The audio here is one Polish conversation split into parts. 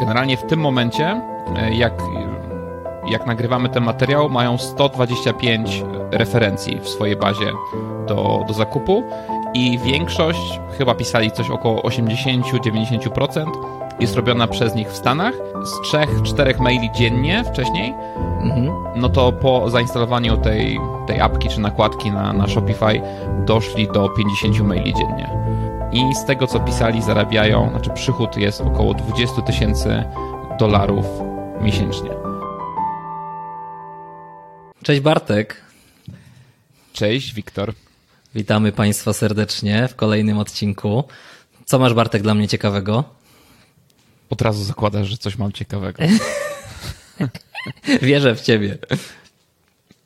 Generalnie w tym momencie, e, jak, jak nagrywamy ten materiał, mają 125 referencji w swojej bazie do, do zakupu i większość, chyba pisali coś około 80-90%, jest robiona przez nich w Stanach. Z 3-4 maili dziennie wcześniej, mhm. no to po zainstalowaniu tej, tej apki czy nakładki na, na Shopify doszli do 50 maili dziennie. I z tego co pisali, zarabiają, znaczy przychód jest około 20 tysięcy dolarów miesięcznie. Cześć Bartek. Cześć Wiktor. Witamy Państwa serdecznie w kolejnym odcinku. Co masz Bartek dla mnie ciekawego? Od razu zakładasz, że coś mam ciekawego. Wierzę w ciebie.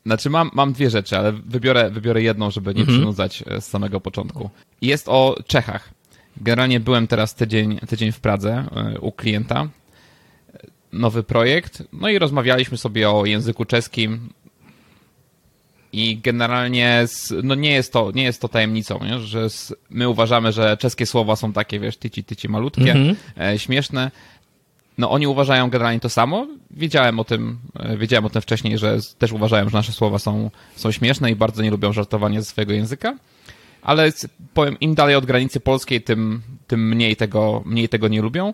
Znaczy mam, mam dwie rzeczy, ale wybiorę, wybiorę jedną, żeby nie mhm. przynudzać e, z samego początku. Jest o Czechach. Generalnie byłem teraz tydzień, tydzień w Pradze e, u klienta. Nowy projekt. No i rozmawialiśmy sobie o języku czeskim. I generalnie no nie, jest to, nie jest to tajemnicą, nie? że my uważamy, że czeskie słowa są takie, wiesz, tyci, tyci malutkie, -hmm. e, śmieszne. No oni uważają generalnie to samo. Wiedziałem o tym, e, wiedziałem o tym wcześniej, że też uważają, że nasze słowa są, są śmieszne i bardzo nie lubią żartowania ze swojego języka. Ale powiem, im dalej od granicy polskiej, tym, tym mniej, tego, mniej tego nie lubią.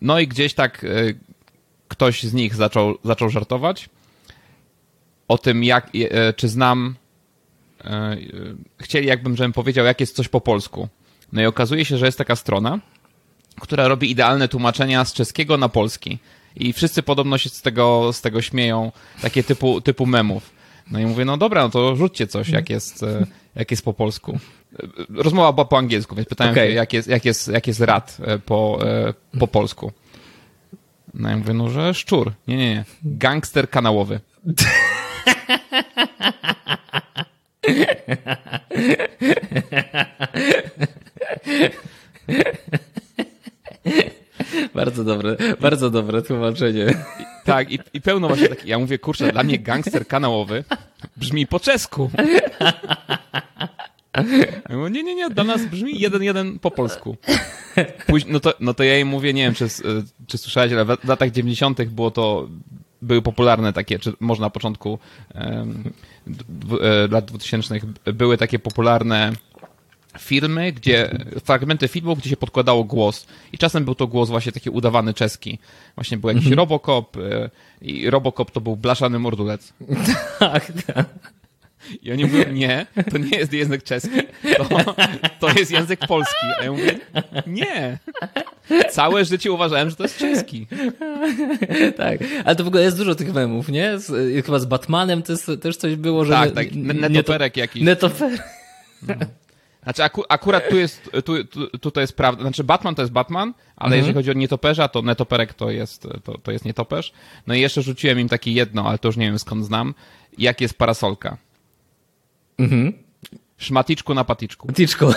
No i gdzieś tak e, ktoś z nich zaczął, zaczął żartować o tym, jak, e, czy znam, chcieli jakbym, żebym powiedział, jak jest coś po polsku. No i okazuje się, że jest taka strona, która robi idealne tłumaczenia z czeskiego na polski. I wszyscy podobno się z tego, z tego śmieją, takie typu, typu memów. No i mówię, no dobra, no to rzućcie coś, jak jest, e, jak jest po polsku. Rozmowa była po angielsku, więc pytałem okay. się, jak jest, jak jest, jak jest rad e, po, e, po polsku. No i mówię, no że szczur. Nie, nie, nie. Gangster kanałowy. Bardzo dobre, bardzo dobre tłumaczenie. Tak, i, i pełno właśnie takich, ja mówię, kurczę, dla mnie gangster kanałowy brzmi po czesku. Mówię, nie, nie, nie, dla nas brzmi jeden, jeden po polsku. Później, no, to, no to ja jej mówię, nie wiem, czy, czy słyszałeś, ale w latach 90. było to, były popularne takie, czy może na początku um, lat 2000 były takie popularne filmy, gdzie, fragmenty filmu, gdzie się podkładało głos. I czasem był to głos właśnie taki udawany czeski. Właśnie był jakiś mhm. Robocop e, i Robocop to był blaszany mordulec. tak, tak. I oni mówią, nie, to nie jest język czeski, to, to jest język polski. A ja mówię, nie. Całe życie uważałem, że to jest czeski. tak, ale to w ogóle jest dużo tych memów, nie? Z, chyba z Batmanem też, też coś było, że... Tak, tak, netoperek jakiś. Netoperek. No. Znaczy aku, akurat tu jest, tu, tu, tutaj jest prawda, znaczy Batman to jest Batman, ale mhm. jeżeli chodzi o nietoperza, to netoperek to jest, to, to jest nietoperz. No i jeszcze rzuciłem im takie jedno, ale to już nie wiem skąd znam, jak jest parasolka. Mhm. Szmaticzku na paticzku. Paticzku,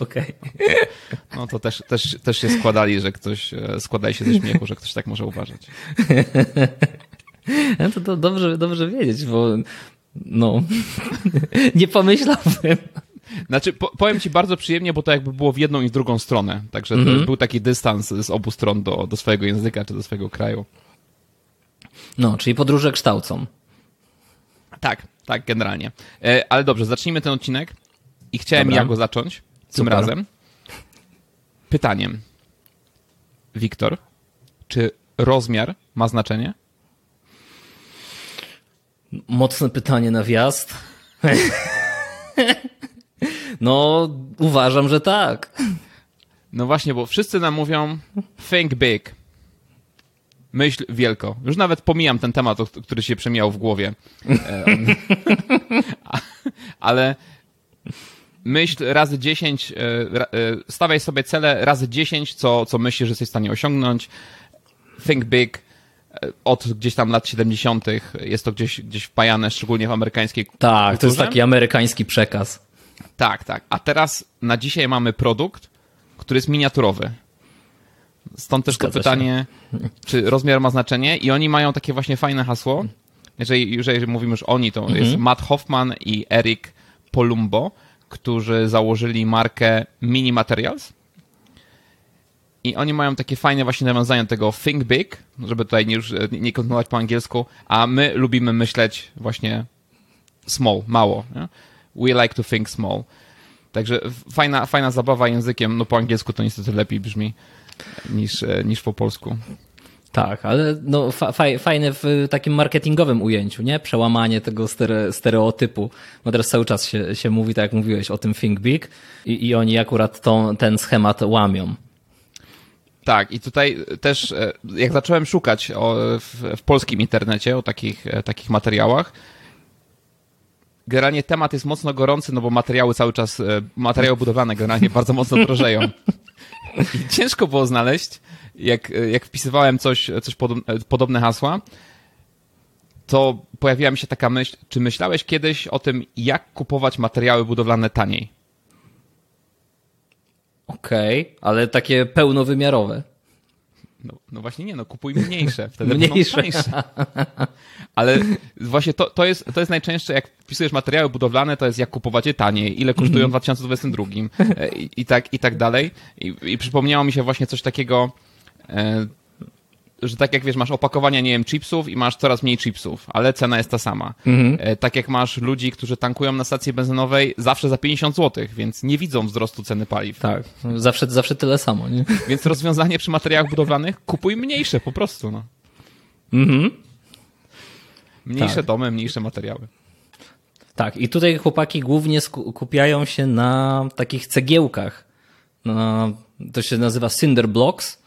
okej. Okay. No to też, też, też się składali, że ktoś, e, składali się ze śmiechu, że ktoś tak może uważać. No to, to dobrze, dobrze wiedzieć, bo no, nie pomyślałbym. Znaczy, po, powiem ci bardzo przyjemnie, bo to jakby było w jedną i w drugą stronę. Także mm -hmm. był taki dystans z obu stron do, do swojego języka czy do swojego kraju. No, czyli podróże kształcą. Tak, tak, generalnie. E, ale dobrze, zacznijmy ten odcinek i chciałem Dobra. ja go zacząć tym Super. razem. Pytaniem. Wiktor, czy rozmiar ma znaczenie? Mocne pytanie na wjazd. No, uważam, że tak. No właśnie, bo wszyscy nam mówią think big. Myśl wielko. Już nawet pomijam ten temat, który się przemijał w głowie. Ale myśl razy 10, e, e, stawiaj sobie cele razy 10, co, co myślisz, że jesteś w stanie osiągnąć. Think big. E, od gdzieś tam lat 70. jest to gdzieś, gdzieś wpajane, szczególnie w amerykańskiej Tak, kulturze. to jest taki amerykański przekaz. Tak, tak. A teraz na dzisiaj mamy produkt, który jest miniaturowy. Stąd też Zgadza to pytanie, się. czy rozmiar ma znaczenie i oni mają takie właśnie fajne hasło. Jeżeli, jeżeli mówimy już oni, to mhm. jest Matt Hoffman i Eric Polumbo, którzy założyli markę Mini Materials. I oni mają takie fajne właśnie nawiązanie do tego think big, żeby tutaj nie, już nie kontynuować po angielsku, a my lubimy myśleć właśnie small, mało. Nie? We like to think small. Także fajna, fajna zabawa językiem, no po angielsku to niestety lepiej brzmi niż, niż po polsku. Tak, ale no, fa fajne w takim marketingowym ujęciu, nie? Przełamanie tego stere stereotypu. Bo teraz cały czas się, się mówi, tak jak mówiłeś, o tym Think Big i, i oni akurat tą, ten schemat łamią. Tak, i tutaj też, e, jak zacząłem szukać o, w, w, polskim internecie o takich, e, takich materiałach, generalnie temat jest mocno gorący, no bo materiały cały czas, e, materiały budowlane generalnie bardzo mocno drożeją. I ciężko było znaleźć, jak, jak wpisywałem coś, coś podobne hasła, to pojawiła mi się taka myśl, czy myślałeś kiedyś o tym, jak kupować materiały budowlane taniej? Okej, okay, ale takie pełnowymiarowe. No, no, właśnie nie, no kupuj mniejsze, wtedy mniejsze. Ale właśnie to, to, jest, to jest najczęstsze, jak wpisujesz materiały budowlane, to jest jak kupować je taniej, ile kosztują w 2022 e, i, i, tak, i tak dalej. I, I przypomniało mi się właśnie coś takiego, e, że tak jak wiesz, masz opakowania, nie wiem, chipsów i masz coraz mniej chipsów, ale cena jest ta sama. Mhm. E, tak jak masz ludzi, którzy tankują na stacji benzynowej zawsze za 50 zł, więc nie widzą wzrostu ceny paliw. Tak, zawsze, zawsze tyle samo, nie? Więc rozwiązanie przy materiałach budowlanych, kupuj mniejsze po prostu, no. Mhm. Mniejsze tak. domy, mniejsze materiały. Tak, i tutaj chłopaki głównie skupiają się na takich cegiełkach. No, to się nazywa cinder blocks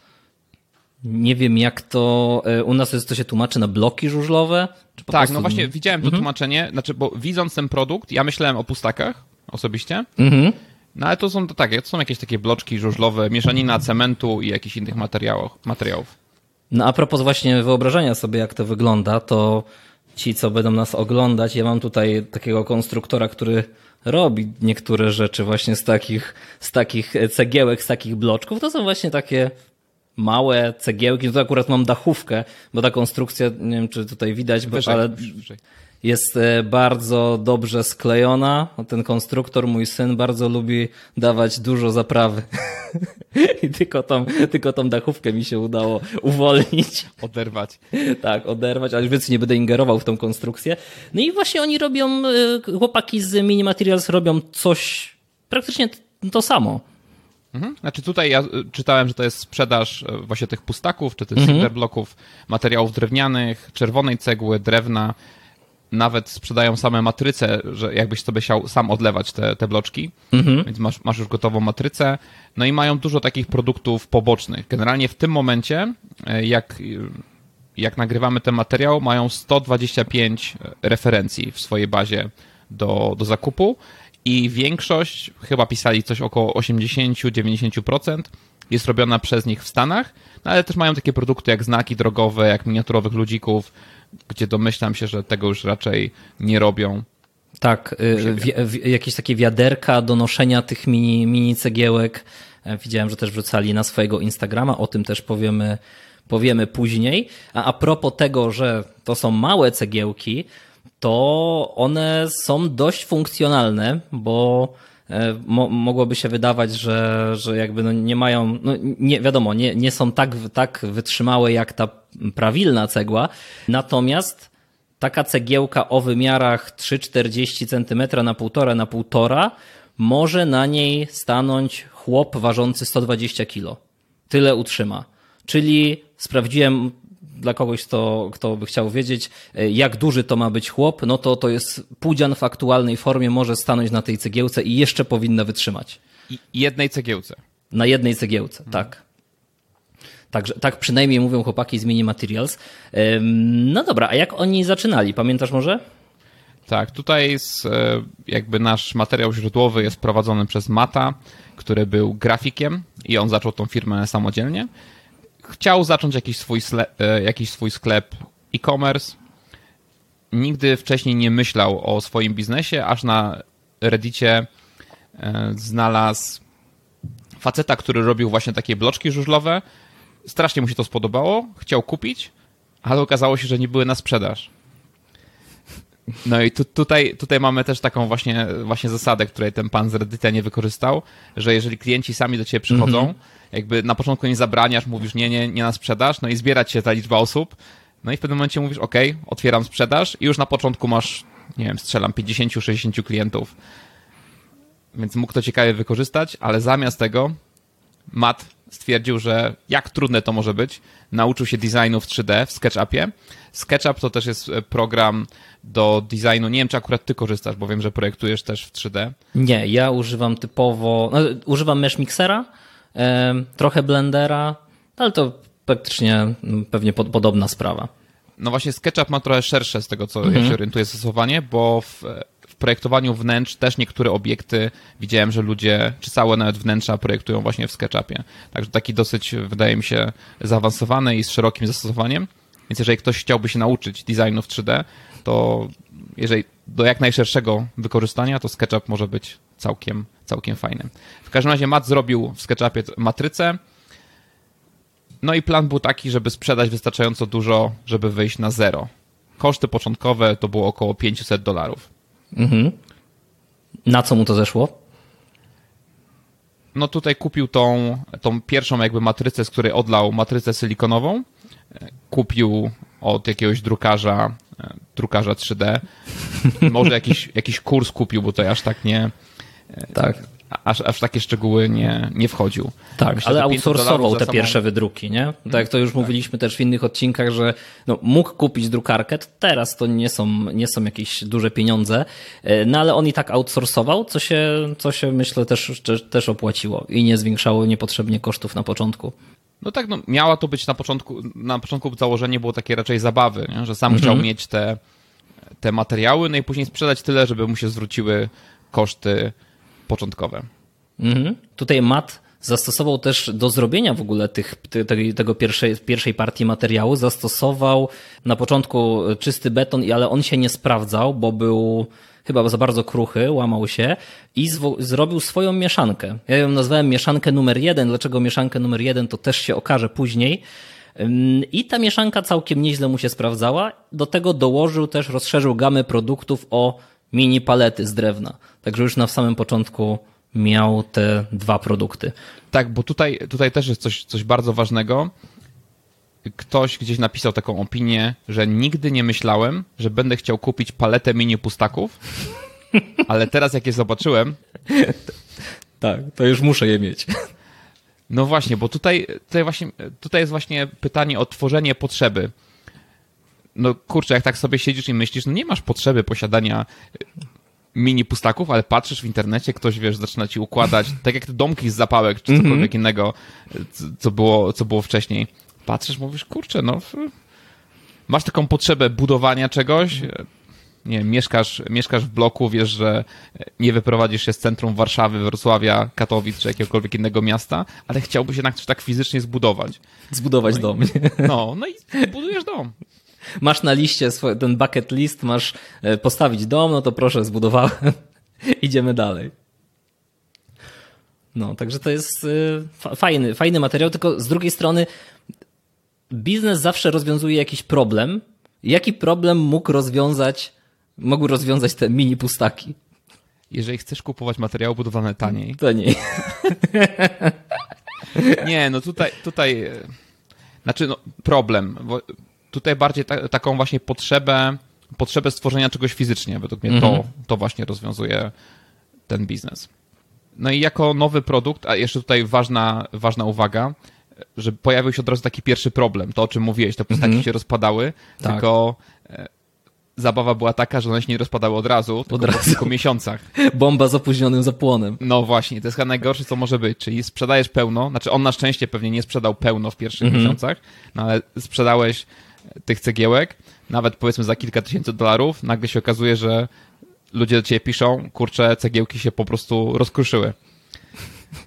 nie wiem, jak to e, u nas jest, to się tłumaczy na bloki żużlowe? tak, prostu... no właśnie widziałem to mhm. tłumaczenie, znaczy, bo widząc ten produkt, ja myślałem o pustakach osobiście. Mhm. No ale to są to takie, to są jakieś takie bloczki żużlowe, mieszanina cementu i jakichś innych materiałów. materiałów. No a propos właśnie wyobrażenia sobie, jak to wygląda, to ci, co będą nas oglądać, ja mam tutaj takiego konstruktora, który robi niektóre rzeczy właśnie z takich, z takich cegiełek, z takich bloczków. To są właśnie takie małe cegiełki. No to akurat mam dachówkę, bo ta konstrukcja, nie wiem czy tutaj widać, wyżej, ale wyżej. jest e, bardzo dobrze sklejona. Ten konstruktor, mój syn, bardzo lubi dawać dużo zaprawy. I tylko tą, tylko tą dachówkę mi się udało uwolnić. Oderwać. Tak, oderwać, ale już więcej nie będę ingerował w tą konstrukcję. No i właśnie oni robią, e, chłopaki z Mini Materials robią coś praktycznie to samo. Mhm. Znaczy tutaj ja y, czytałem, że to jest sprzedaż y, właśnie tych pustaków, czy tych mhm. bloków, materiałów drewnianych, czerwonej cegły, drewna. Nawet sprzedają same matryce, że jakbyś sobie chciał sam odlewać te, te bloczki, mhm. więc masz, masz już gotową matrycę. No i mają dużo takich produktów pobocznych. Generalnie w tym momencie, y, jak, jak nagrywamy ten materiał, mają 125 referencji w swojej bazie do, do zakupu i większość, chyba pisali coś około 80-90%, jest robiona przez nich w Stanach, no ale też mają takie produkty jak znaki drogowe, jak miniaturowych ludzików, gdzie domyślam się, że tego już raczej nie robią. Tak, y, jakieś takie wiaderka do noszenia tych mini, mini cegiełek. E, widziałem, że też wrzucali na swojego Instagrama, o tym też powiemy, powiemy później. A a propos tego, że to są małe cegiełki, to one są dość funkcjonalne, bo e, mo mogłoby się wydawać, że, że jakby no nie mają, no nie, wiadomo, nie, nie są tak, tak wytrzymałe jak ta prawilna cegła, natomiast taka cegiełka o wymiarach 3,40 cm na 1,5 na 1,5 może na niej stanąć chłop ważący 120 kg. Tyle utrzyma. Czyli sprawdziłem dla kogoś, kto, kto by chciał wiedzieć, e, jak duży to ma być chłop, no to to jest pudzian w aktualnej formie, może stanąć na tej cegiełce i jeszcze powinna wytrzymać. I jednej cegiełce. Na jednej cegiełce, mhm. tak. Także, tak przynajmniej mówią chłopaki z Mini Materials. No dobra, a jak oni zaczynali? Pamiętasz może? Tak, tutaj jest, e, jakby nasz materiał źródłowy jest prowadzony przez Mata, który był grafikiem i on zaczął tą firmę samodzielnie chciał zacząć jakiś swój, e, jakiś swój sklep e-commerce. Nigdy wcześniej nie myślał o swoim biznesie, aż na Reddicie e, znalazł faceta, który robił właśnie takie bloczki żużlowe. Strasznie mu się to spodobało, chciał kupić, ale okazało się, że nie były na sprzedaż. No i tu, tutaj, tutaj mamy też taką właśnie, właśnie zasadę, której ten pan z Reddita nie wykorzystał, że jeżeli klienci sami do ciebie przychodzą, mm -hmm jakby na początku nie zabraniasz, mówisz nie, nie, nie na sprzedaż, no i zbierać się ta liczba osób, no i w pewnym momencie mówisz ok, otwieram sprzedaż i już na początku masz, nie wiem, strzelam 50-60 klientów, więc mógł to ciekawie wykorzystać, ale zamiast tego Matt stwierdził, że jak trudne to może być, nauczył się designu w 3D w SketchUpie. SketchUp to też jest e, program do designu. Nie wiem, czy akurat ty korzystasz, bo wiem, że projektujesz też w 3D. Nie, ja używam typowo, no, używam Mesh Mixera, trochę Blendera, ale to praktycznie mm, pewnie pod, podobna sprawa. No właśnie SketchUp ma trochę szersze z tego, co mhm. ja się orientuję stosowanie, bo w, w projektowaniu wnętrz też niektóre obiekty widziałem, że ludzie, czy całe nawet wnętrza projektują właśnie w SketchUpie. Także taki dosyć, wydaje mi się, zaawansowany i z szerokim zastosowaniem. Więc jeżeli ktoś chciałby się nauczyć designu w 3D, to jeżeli do jak najszerszego wykorzystania, to SketchUp może być całkiem, całkiem fajny. W każdym razie Matt zrobił w SketchUpie matrycę, no i plan był taki, żeby sprzedać wystarczająco dużo, żeby wyjść na zero. Koszty początkowe to było około 500 dolarów. Mhm. Na co mu to zeszło? No tutaj kupił tą, tą pierwszą jakby matrycę, z której odlał matrycę silikonową. Kupił od jakiegoś drukarza, e, drukarza 3D. Może jakiś, jakiś kurs kupił, bo to aż tak nie, tak aż, aż takie szczegóły nie, nie wchodził. Tak, Myślę, ale outsourcował te samą... pierwsze wydruki, nie? Tak jak to już tak. mówiliśmy też w innych odcinkach, że no, mógł kupić drukarkę, to teraz to nie są, nie są jakieś duże pieniądze, e, no ale on i tak outsourcował, co się, co się myślę też, też opłaciło i nie zwiększało niepotrzebnie kosztów na początku. No tak, no miała to być na początku, na początku założenie było takie raczej zabawy, nie? że sam mhm. chciał mieć te, te materiały, no i później sprzedać tyle, żeby mu się zwróciły koszty początkowe. Mhm. Tutaj Matt zastosował też do zrobienia w ogóle tych, tego pierwszej, pierwszej partii materiału, zastosował na początku czysty beton, ale on się nie sprawdzał, bo był chyba za bardzo kruchy, łamał się i zrobił swoją mieszankę. Ja ją nazwałem mieszankę numer jeden. Dlaczego mieszankę numer jeden, to też się okaże później. I ta mieszanka całkiem nieźle mu się sprawdzała. Do tego dołożył też, rozszerzył gamę produktów o mini palety z drewna. Także już na samym początku miał te dwa produkty. Tak, bo tutaj, tutaj też jest coś, coś bardzo ważnego. Ktoś gdzieś napisał taką opinię, że nigdy nie myślałem, że będę chciał kupić paletę mini pustaków, ale teraz jak je zobaczyłem. tak, to już muszę je mieć. No właśnie, bo tutaj, tutaj, właśnie, tutaj jest właśnie pytanie o tworzenie potrzeby no kurczę, jak tak sobie siedzisz i myślisz, no nie masz potrzeby posiadania mini pustaków, ale patrzysz w internecie, ktoś, wiesz, zaczyna ci układać, tak jak te domki z zapałek, czy cokolwiek mm -hmm. innego, co było, co było wcześniej. Patrzysz, mówisz, kurczę, no masz taką potrzebę budowania czegoś, nie wiem, mieszkasz, mieszkasz w bloku, wiesz, że nie wyprowadzisz się z centrum Warszawy, Wrocławia, Katowic czy jakiegokolwiek innego miasta, ale chciałbyś jednak coś tak fizycznie zbudować. Zbudować no dom. I, no, no i budujesz dom masz na liście swój, ten bucket list, masz e, postawić dom, no to proszę, zbudowałem. Idziemy dalej. No, także to jest e, fajny, fajny materiał, tylko z drugiej strony biznes zawsze rozwiązuje jakiś problem. Jaki problem mógł rozwiązać, mogły rozwiązać te mini pustaki? Jeżeli chcesz kupować materiały budowlane taniej. Taniej. Nie, no tutaj, tutaj, e, znaczy no, problem, tutaj bardziej ta, taką właśnie potrzebę, potrzebę stworzenia czegoś fizycznie. Według mnie to, mhm. to właśnie rozwiązuje ten biznes. No i jako nowy produkt, a jeszcze tutaj ważna, ważna uwaga, że pojawił się od razu taki pierwszy problem. To, o czym mówiłeś, te pustaki mhm. się rozpadały, tak. tylko e, zabawa była taka, że one się nie rozpadały od razu, od tylko razu. po kilku miesiącach. Bomba z opóźnionym zapłonem. No właśnie, to jest chyba najgorsze, co może być. Czyli sprzedajesz pełno, znaczy on na szczęście pewnie nie sprzedał pełno w pierwszych mhm. miesiącach, no ale sprzedałeś tych cegiełek, nawet powiedzmy za kilka tysięcy dolarów, nagle się okazuje, że ludzie do ciebie piszą, kurczę, cegiełki się po prostu rozkruszyły.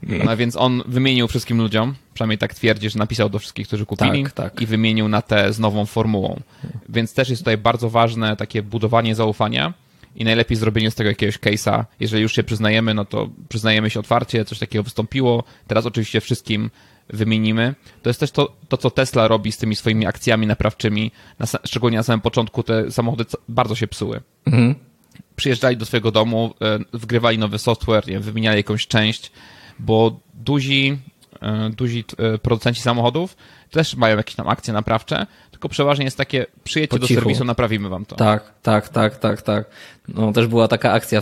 No więc on wymienił wszystkim ludziom, przynajmniej tak twierdzi, że napisał do wszystkich, którzy kupili tak, tak. i wymienił na te z nową formułą. Więc też jest tutaj bardzo ważne takie budowanie zaufania i najlepiej zrobienie z tego jakiegoś case'a. Jeżeli już się przyznajemy, no to przyznajemy się otwarcie, coś takiego wystąpiło. Teraz oczywiście wszystkim wymienimy. To jest też to, to co Tesla robi z tymi swoimi akcjami naprawczymi, na, szczególnie na samym początku te samochody bardzo się psuły. Mhm. Przyjeżdżali do swojego domu, e, wgrywali nowy software, nie, wymieniali jakąś część, bo duzi duzi producenci samochodów też mają jakieś tam akcje naprawcze, tylko przeważnie jest takie, przyjedźcie do serwisu, naprawimy wam to. Tak, tak, tak, tak, tak. No też była taka akcja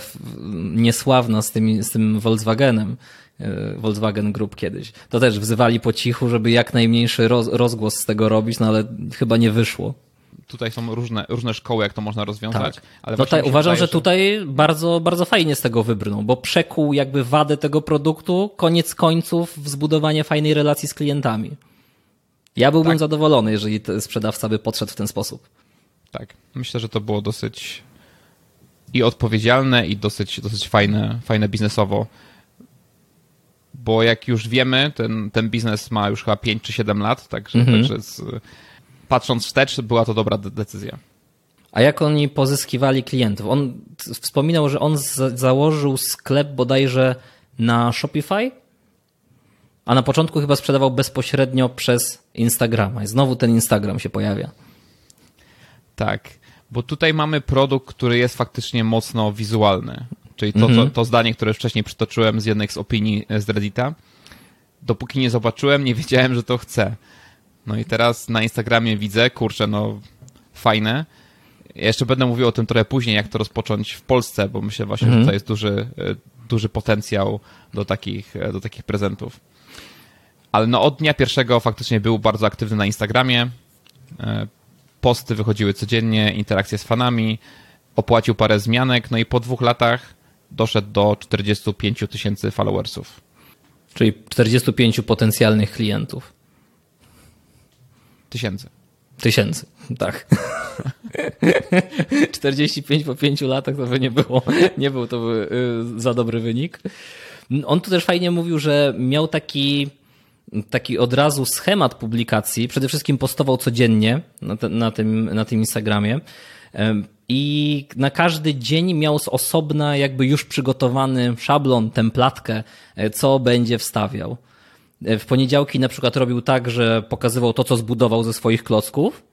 niesławna z tym, z tym Volkswagenem, Volkswagen Group kiedyś. To też wzywali po cichu, żeby jak najmniejszy roz, rozgłos z tego robić, no ale chyba nie wyszło tutaj są różne, różne szkoły, jak to można rozwiązać. Tak. Ale no tutaj uważam, że tutaj bardzo, bardzo fajnie z tego wybrnął, bo przekuł jakby wadę tego produktu, koniec końców w zbudowanie fajnej relacji z klientami. Ja byłbym tak. zadowolony, jeżeli sprzedawca by podszedł w ten sposób. Tak, myślę, że to było dosyć i odpowiedzialne, i dosyć, dosyć fajne, fajne biznesowo. Bo jak już wiemy, ten, ten biznes ma już chyba 5 czy 7 lat, także, -hmm. także z, patrząc wstecz, była to dobra decyzja. A jak oni pozyskiwali klientów? On wspominał, że on założył sklep bodajże na Shopify, a na początku chyba sprzedawał bezpośrednio przez Instagrama. I znowu ten Instagram się pojawia. Tak, bo tutaj mamy produkt, który jest faktycznie mocno wizualny. Czyli to, mhm. to, to zdanie, które wcześniej przytoczyłem z jednej z opinii z Reddita. Dopóki nie zobaczyłem, nie wiedziałem, że to chcę. No i teraz na Instagramie widzę, kurczę, no fajne. Ja jeszcze będę mówił o tym trochę później, jak to rozpocząć w Polsce, bo myślę właśnie, mhm. że tutaj jest duży, e, duży potencjał do takich, e, do takich prezentów. Ale no od dnia pierwszego faktycznie był bardzo aktywny na Instagramie. E, posty wychodziły codziennie, interakcje z fanami, opłacił parę zmianek, no i po dwóch latach doszedł do 45 tysięcy followersów. Czyli 45 potencjalnych klientów. Tysięcy. Tysięcy, tak. 45 po 5 latach to by nie było, nie był to by za dobry wynik. On tu też fajnie mówił, że miał taki taki od razu schemat publikacji. Przede wszystkim postował codziennie na, te, na, tym, na tym Instagramie. I na każdy dzień miał z osobna jakby już przygotowany szablon, templatkę, e, co będzie wstawiał. E, w poniedziałki na przykład robił tak, że pokazywał to, co zbudował ze swoich klocków.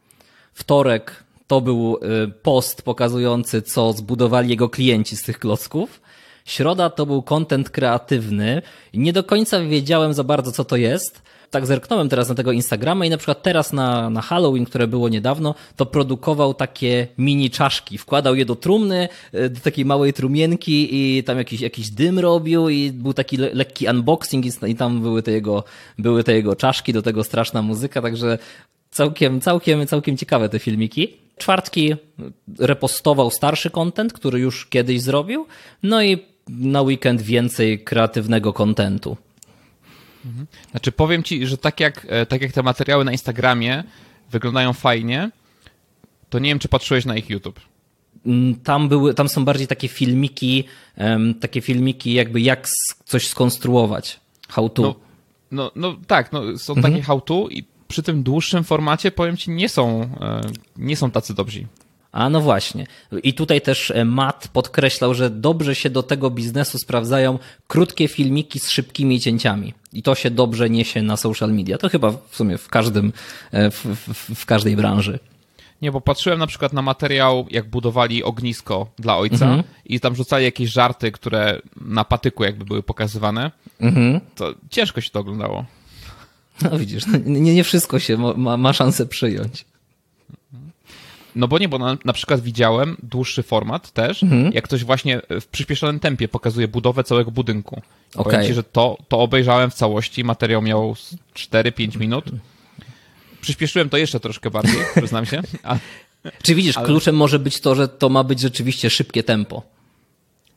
Wtorek to był e, post pokazujący, co zbudowali jego klienci z tych klocków. Środa to był kontent kreatywny. Nie do końca wiedziałem za bardzo, co to jest. Tak zerknąłem teraz na tego Instagrama i na przykład teraz na, na Halloween, które było niedawno, to produkował takie mini czaszki. Wkładał je do trumny, e, do takiej małej trumienki i tam jakiś, jakiś dym robił i był taki le lekki unboxing i, i tam były te, jego, były te jego czaszki, do tego straszna muzyka, także całkiem, całkiem, całkiem ciekawe te filmiki. Czwartki repostował starszy content, który już kiedyś zrobił, no i na weekend więcej kreatywnego kontentu. Mhm. Znaczy powiem ci, że tak jak, e, tak jak te materiały na Instagramie wyglądają fajnie, to nie wiem, czy patrzyłeś na ich YouTube. Mm, tam, były, tam są bardziej takie filmiki, um, takie filmiki jakby jak coś skonstruować. How to. No, no, no tak, no, są mhm. takie how to i przy tym dłuższym formacie powiem ci nie są, e, nie są tacy dobrzy. A no właśnie. I tutaj też e, Matt podkreślał, że dobrze się do tego biznesu sprawdzają krótkie filmiki z szybkimi cięciami. I to się dobrze niesie na social media. To chyba w sumie w każdym, e, w, w, w każdej branży. Nie, bo patrzyłem na przykład na materiał, jak budowali ognisko dla ojca mhm. i tam rzucali jakieś żarty, które na patyku jakby były pokazywane. Mhm. To ciężko się to oglądało. No widzisz, no, nie, nie wszystko się ma, ma szansę przyjąć. No bo nie, bo na, na przykład widziałem dłuższy format też, mhm. jak ktoś właśnie w przyspieszonym tempie pokazuje budowę całego budynku. Okay. Powiem ci, że to, to obejrzałem w całości, materiał miał 4-5 minut. Przyspieszyłem to jeszcze troszkę bardziej, przyznam się. A, Czy widzisz, ale... kluczem może być to, że to ma być rzeczywiście szybkie tempo.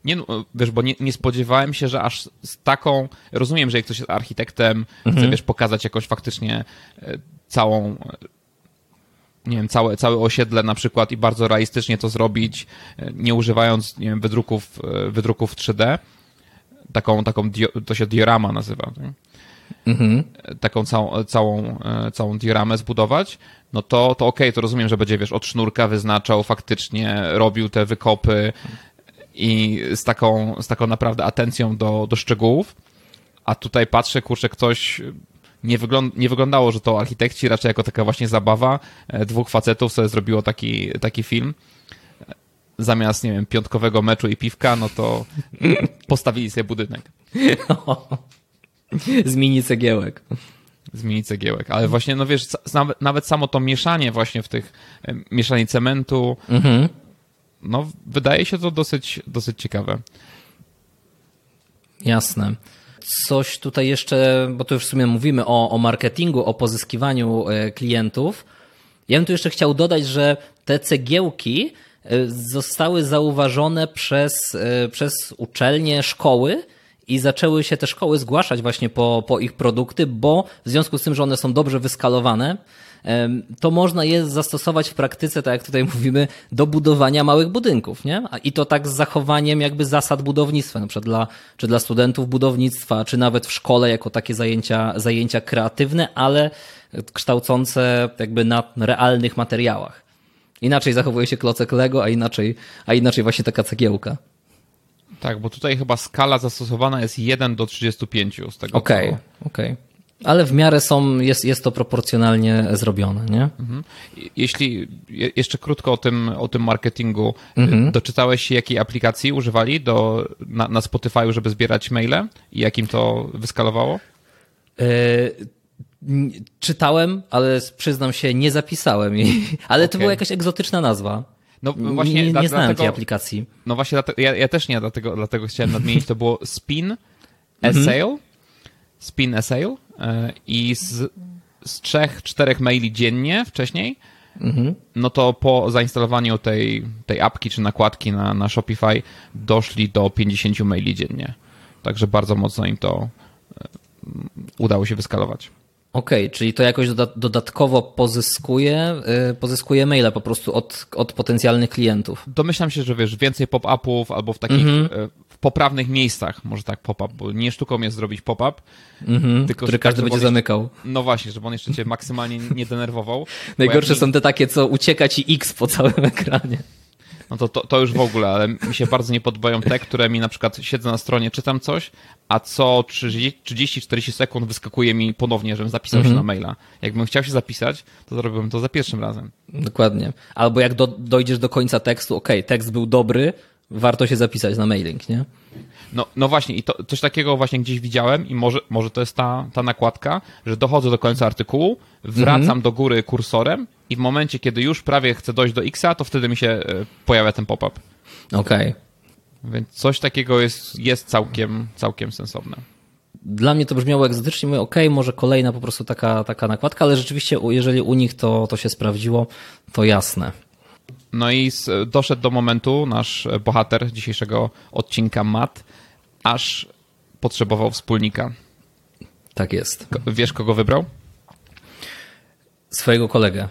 Nie, no, wiesz, bo nie, nie, spodziewałem się, że aż z taką. Rozumiem, że jak ktoś jest architektem, mhm. chce wiesz, pokazać jakoś faktycznie e, całą nie wiem, całe, całe osiedle na przykład i bardzo realistycznie to zrobić, nie używając, nie wiem, wydruków, e, wydruków 3D. Taką, taką, to się diorama nazywa. Mhm. Taką całą, całą, e, całą dioramę zbudować, no to, to okej, okay, to rozumiem, że będzie, wiesz, od sznurka wyznaczał, faktycznie robił te wykopy i z taką, z taką naprawdę atencją do, do szczegółów. A tutaj patrzę, kurczę, ktoś nie, wygląd nie wyglądało, że to architekci, raczej jako taka właśnie zabawa. E, dwóch facetów sobie zrobiło taki, taki film. Zamiast, nie wiem, piątkowego meczu i piwka, no to postawili sobie budynek. z mini cegiełek. Z mini cegiełek, ale właśnie, no wiesz, nawet, nawet samo to mieszanie właśnie w tych, mieszanie cementu, mhm. no wydaje się to dosyć, dosyć ciekawe. Jasne. Coś tutaj jeszcze, bo tu już w sumie mówimy o, o marketingu, o pozyskiwaniu e, klientów. Ja bym tu jeszcze chciał dodać, że te cegiełki e, zostały zauważone przez, e, przez uczelnie, szkoły i zaczęły się te szkoły zgłaszać właśnie po, po ich produkty, bo w związku z tym, że one są dobrze wyskalowane, to można je zastosować w praktyce, tak jak tutaj mówimy, do budowania małych budynków, nie? I to tak z zachowaniem jakby zasad budownictwa, na przykład dla, czy dla studentów budownictwa, czy nawet w szkole jako takie zajęcia, zajęcia kreatywne, ale kształcące jakby na realnych materiałach. Inaczej zachowuje się klocek Lego, a inaczej, a inaczej właśnie taka cegiełka. Tak, bo tutaj chyba skala zastosowana jest 1 do 35 z tego. Okej, okay, okej. Okay. Ale w miarę są, jest, jest to proporcjonalnie zrobione, nie? Mhm. Jeśli jeszcze krótko o tym, o tym marketingu, mhm. doczytałeś się, jakiej aplikacji używali do, na, na Spotify, żeby zbierać maile i jakim to wyskalowało? E, czytałem, ale przyznam się, nie zapisałem jej. Ale okay. to była jakaś egzotyczna nazwa. No właśnie, nie, nie dla, znałem dlatego, tej aplikacji. No właśnie, ja, ja też nie, dlatego, dlatego chciałem nadmienić, to było Spin Assail, mhm. Spin Assail e, i z, z trzech, czterech maili dziennie wcześniej, mhm. no to po zainstalowaniu tej, tej apki czy nakładki na, na Shopify doszli do 50 maili dziennie. Także bardzo mocno im to e, udało się wyskalować. Okej, okay, czyli to jakoś dodatkowo pozyskuje, yy, pozyskuje maile po prostu od, od potencjalnych klientów. Domyślam się, że wiesz, więcej pop-upów albo w takich mm -hmm. Poprawnych miejscach, może tak pop-up, bo nie sztuką jest zrobić pop-up, -hmm, tylko który każdy tak, będzie zamykał. No właśnie, żeby on jeszcze cię maksymalnie nie denerwował. Najgorsze są te takie, co ucieka ci X po całym ekranie no to, to, to już w ogóle, ale mi się bardzo nie podobają te, które mi na przykład siedzę na stronie, czytam coś, a co 30-40 sekund wyskakuje mi ponownie, żebym zapisał mhm. się na maila. Jakbym chciał się zapisać, to zrobiłbym to za pierwszym razem. Dokładnie. Albo jak do, dojdziesz do końca tekstu, ok, tekst był dobry, warto się zapisać na mailing, nie? No, no właśnie, i to, coś takiego właśnie gdzieś widziałem i może, może to jest ta, ta nakładka, że dochodzę do końca artykułu, wracam mhm. do góry kursorem i w momencie, kiedy już prawie chcę dojść do X, to wtedy mi się e, pojawia ten pop-up. Okej. Okay. Więc coś takiego jest, jest całkiem, całkiem sensowne. Dla mnie to brzmiało egzotycznie, mówię, okej, okay, może kolejna po prostu taka, taka nakładka, ale rzeczywiście, jeżeli u nich to, to się sprawdziło, to jasne. No i doszedł do momentu nasz bohater dzisiejszego odcinka, Matt, aż potrzebował wspólnika. Tak jest. Wiesz, kogo wybrał? Swojego kolegę.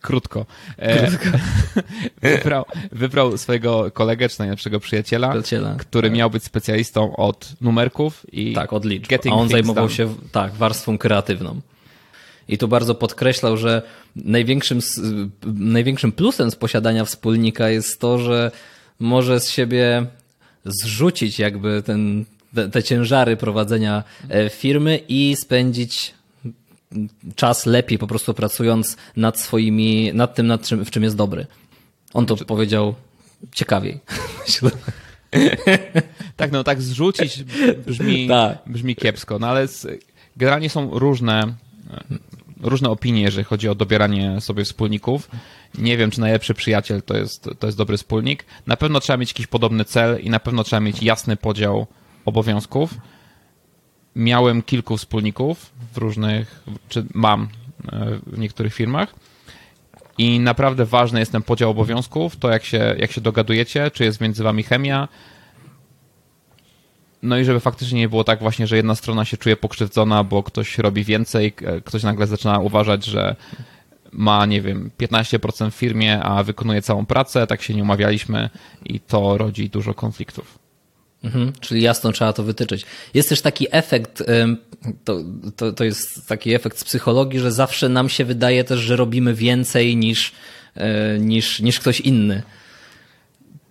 Krótko. E, Krótko. wybrał, wybrał swojego kolegę, czy najlepszego przyjaciela, przyjaciela który tak. miał być specjalistą od numerków i Tak, od liczb. A on zajmował done. się tak, warstwą kreatywną. I tu bardzo podkreślał, że największym, największym plusem z posiadania wspólnika jest to, że może z siebie zrzucić jakby ten, te, te ciężary prowadzenia e, firmy i spędzić czas lepiej po prostu pracując nad swoimi, nad tym, nad czym, w czym jest dobry. On to powiedział ciekawiej. tak, no tak zrzucić brzmi, tak. brzmi kiepsko, no ale z, generalnie są różne różne opinie, jeżeli chodzi o dobieranie sobie wspólników. Nie wiem, czy najlepszy przyjaciel to jest, to jest dobry wspólnik. Na pewno trzeba mieć jakiś podobny cel i na pewno trzeba mieć jasny podział obowiązków. Miałem kilku wspólników w różnych, czy mam e, w niektórych firmach. I naprawdę ważny jest ten podział obowiązków, to jak się, jak się dogadujecie, czy jest między wami chemia, no i żeby faktycznie nie było tak właśnie, że jedna strona się czuje pokrzywdzona, bo ktoś robi więcej, ktoś nagle zaczyna uważać, że ma, nie wiem, 15% w firmie, a wykonuje całą pracę, tak się nie umawialiśmy i to rodzi dużo konfliktów. Mhm, czyli jasno trzeba to wytyczyć. Jest też taki efekt, to, to, to jest taki efekt z psychologii, że zawsze nam się wydaje też, że robimy więcej niż, e, niż, niż ktoś inny.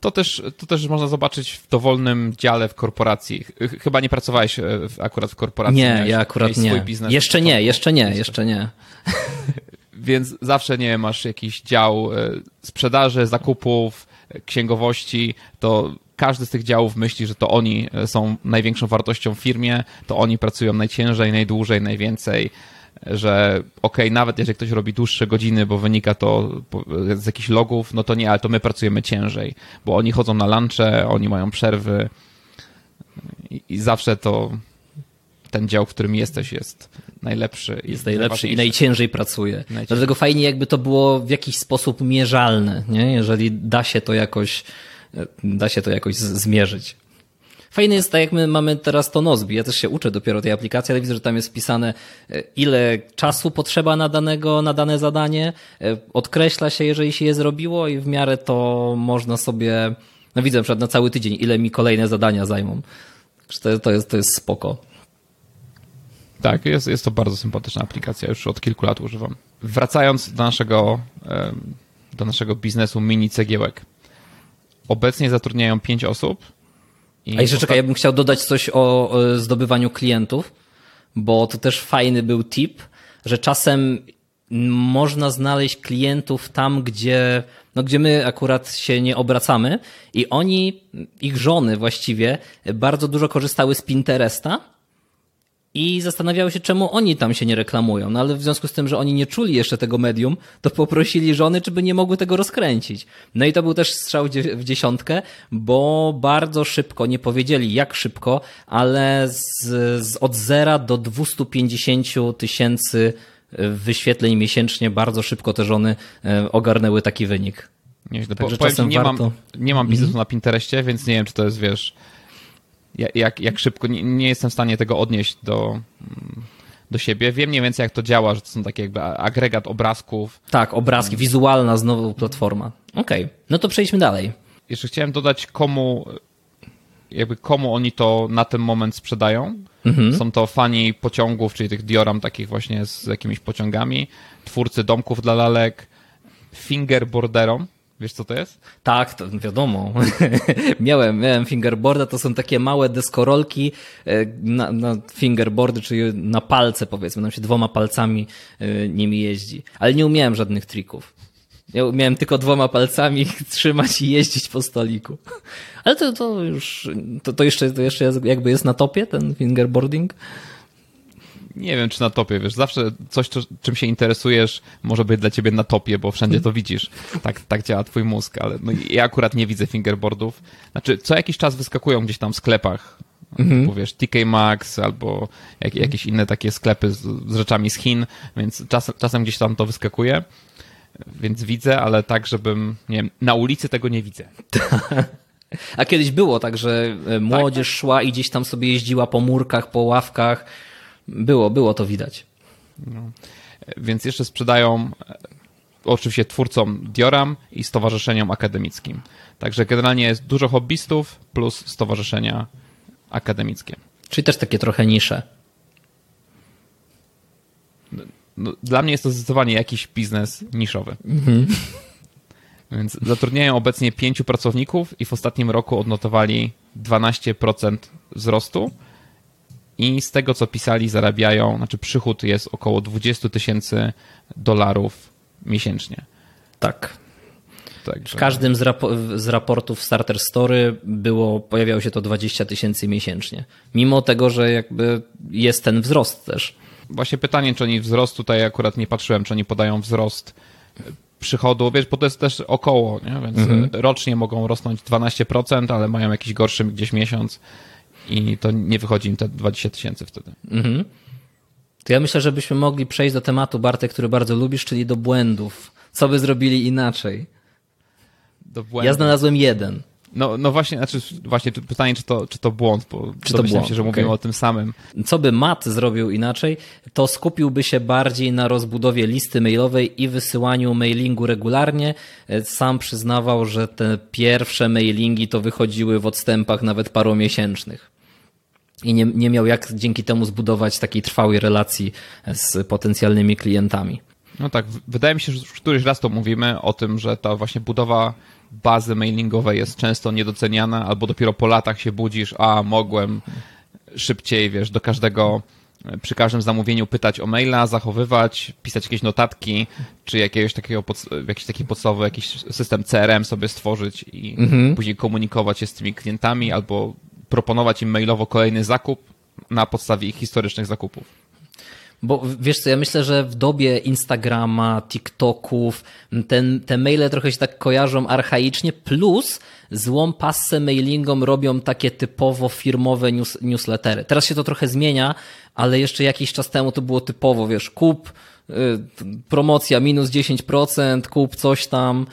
To też, to też można zobaczyć w dowolnym dziale w korporacji. Chyba nie pracowałeś e, akurat w korporacji. Nie, ja akurat nie. Jeszcze nie, jeszcze nie, jeszcze nie. Więc zawsze nie masz jakiś dział e, sprzedaży, zakupów, księgowości, to każdy z tych działów myśli, że to oni są największą wartością w firmie, to oni pracują najciężej, najdłużej, najwięcej, że okej, okay, nawet jeżeli ktoś robi dłuższe godziny, bo wynika to z jakichś logów, no to nie, ale to my pracujemy ciężej, bo oni chodzą na lunche, oni mają przerwy i, i zawsze to ten dział, w którym jesteś, jest najlepszy. Jest najlepszy i najciężej pracuje. Najciężej. Dlatego fajnie jakby to było w jakiś sposób mierzalne, nie? jeżeli da się to jakoś, da się to jakoś zmierzyć. Fajne jest tak, jak my mamy teraz to Nozbi. Ja też się uczę dopiero tej aplikacji, ale widzę, że tam jest wpisane, e, ile czasu potrzeba na danego, na dane zadanie. E, odkreśla się, jeżeli się je zrobiło i w miarę to można sobie, no widzę na przykład na cały tydzień, ile mi kolejne zadania zajmą. To, to, jest, to jest spoko. Tak, jest, jest to bardzo sympatyczna aplikacja, już od kilku lat używam. Wracając do naszego, do naszego biznesu mini cegiełek. Obecnie zatrudniają pięć osób. A jeszcze czekaj, ja bym chciał dodać coś o zdobywaniu klientów, bo to też fajny był tip, że czasem można znaleźć klientów tam, gdzie, no gdzie my akurat się nie obracamy i oni, ich żony właściwie, bardzo dużo korzystały z Pinteresta i zastanawiały się, czemu oni tam się nie reklamują. No ale w związku z tym, że oni nie czuli jeszcze tego medium, to poprosili żony, czy by nie mogły tego rozkręcić. No i to był też strzał w dziesiątkę, bo bardzo szybko, nie powiedzieli jak szybko, ale z, z od zera do 250 tysięcy e, wyświetleń miesięcznie bardzo szybko te żony e, ogarnęły taki wynik. Nieźle. Także czasem nie, warto... mam, nie mam biznesu mm -hmm. na Pinterestie, więc nie wiem, czy to jest, wiesz, jak, jak szybko, nie, nie jestem w stanie tego odnieść do, do siebie. Wiem mniej więcej, jak to działa, że to są takie jakby agregat obrazków. Tak, obrazki, wizualna znowu platforma. Okej, okay. no to przejdźmy dalej. Jeszcze chciałem dodać, komu, jakby komu oni to na ten moment sprzedają. Mhm. Są to fani pociągów, czyli tych dioram takich właśnie z jakimiś pociągami, twórcy domków dla lalek, fingerboarderom, Wiesz, co to jest? Tak, to wiadomo. miałem, miałem fingerboarda, to są takie małe deskorolki e, na, na fingerboardy, czyli na palce powiedzmy, nam się dwoma palcami e, nimi jeździ. Ale nie umiałem żadnych trików. Ja umiałem tylko dwoma palcami trzymać i jeździć po stoliku. Ale to, to już, to, to jeszcze, to jeszcze jakby jest na topie ten fingerboarding nie wiem, czy na topie, wiesz, zawsze coś, czym się interesujesz, może być dla ciebie na topie, bo wszędzie to widzisz. Tak, tak działa twój mózg, ale no, ja akurat nie widzę fingerboardów. Znaczy, co jakiś czas wyskakują gdzieś tam w sklepach, mhm. bo wiesz, TK Maxx albo jak, jakieś inne takie sklepy z, z rzeczami z Chin, więc czas, czasem gdzieś tam to wyskakuje, więc widzę, ale tak, żebym, nie wiem, na ulicy tego nie widzę. A kiedyś było tak, że e, młodzież tak. szła i gdzieś tam sobie jeździła po murkach, po ławkach, było, było to widać. No. Więc jeszcze sprzedają e, oczywiście twórcom Dioram i stowarzyszeniom akademickim. Także generalnie jest dużo hobbystów plus stowarzyszenia akademickie. Czyli też takie trochę nisze. No, no, dla mnie jest to zdecydowanie jakiś biznes niszowy. Mhm. Więc zatrudniają obecnie pięciu pracowników i w ostatnim roku odnotowali 12% wzrostu i z tego, co pisali, zarabiają, znaczy przychód jest około 20 tysięcy dolarów miesięcznie. Tak. Także... W każdym z, rapo z, raportów Starter Story było, pojawiało się to 20 tysięcy miesięcznie. Mimo tego, że jakby jest ten wzrost też. Właśnie pytanie, czy oni wzrost, tutaj akurat nie patrzyłem, czy oni podają wzrost przychodu, wiesz, bo to jest też około, nie? więc mhm. rocznie mogą rosnąć 12%, ale mają jakiś gorszy gdzieś miesiąc i to nie wychodzi im te 20 tysięcy wtedy. Mhm. To ja myślę, żebyśmy mogli przejść do tematu, Bartek, który bardzo lubisz, czyli do błędów. Co by zrobili inaczej? Do błędów. Ja znalazłem jeden. No, no właśnie, znaczy właśnie pytanie, czy to, czy to błąd, bo czy to błąd? się, że mówimy okay. o tym samym. Co by Matt zrobił inaczej, to skupiłby się bardziej na rozbudowie listy mailowej i wysyłaniu mailingu regularnie. Sam przyznawał, że te pierwsze mailingi to wychodziły w odstępach nawet paromiesięcznych i nie, nie miał jak dzięki temu zbudować takiej trwałej relacji z potencjalnymi klientami. No tak, wydaje mi się, że któryś raz to mówimy o tym, że ta właśnie budowa bazy mailingowej jest często niedoceniana, albo dopiero po latach się budzisz, a mogłem szybciej, wiesz, do każdego przy każdym zamówieniu pytać o maila, zachowywać, pisać jakieś notatki, czy jakiegoś takiego, jakiś taki podstawowy jakiś system CRM sobie stworzyć i mhm. później komunikować się z tymi klientami albo proponować im mailowo kolejny zakup na podstawie ich historycznych zakupów. Bo wiesz co, ja myślę, że w dobie Instagrama, TikToków, ten, te maile trochę się tak kojarzą archaicznie, plus złą passę mailingom robią takie typowo firmowe news, newslettery. Teraz się to trochę zmienia, ale jeszcze jakiś czas temu to było typowo, wiesz, kup, y, promocja minus 10%, kup coś tam.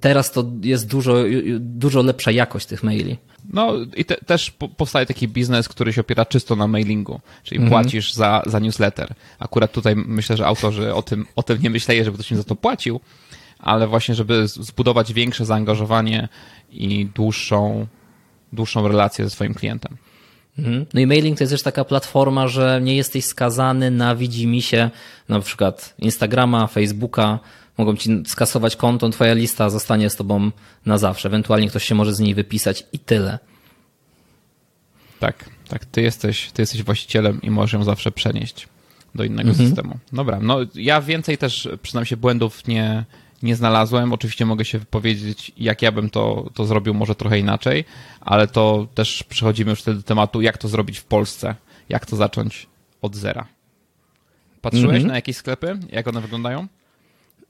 Teraz to jest dużo, dużo lepsza jakość tych maili. No i te, też powstaje taki biznes, który się opiera czysto na mailingu, czyli mhm. płacisz za, za newsletter. Akurat tutaj myślę, że autorzy o tym, o tym nie myśleli, żeby ktoś im za to płacił, ale właśnie, żeby zbudować większe zaangażowanie i dłuższą, dłuższą relację ze swoim klientem. Mhm. No i mailing to jest też taka platforma, że nie jesteś skazany na widzimisię na przykład Instagrama, Facebooka, mogą ci skasować konto, twoja lista zostanie z tobą na zawsze. Ewentualnie ktoś się może z niej wypisać i tyle. Tak, tak. Ty jesteś, ty jesteś właścicielem i możesz ją zawsze przenieść do innego mhm. systemu. Dobra, no ja więcej też, przyznam się, błędów nie, nie znalazłem. Oczywiście mogę się wypowiedzieć, jak ja bym to, to zrobił, może trochę inaczej, ale to też przechodzimy już wtedy do tematu, jak to zrobić w Polsce, jak to zacząć od zera. Patrzyłeś mhm. na jakieś sklepy? Jak one wyglądają?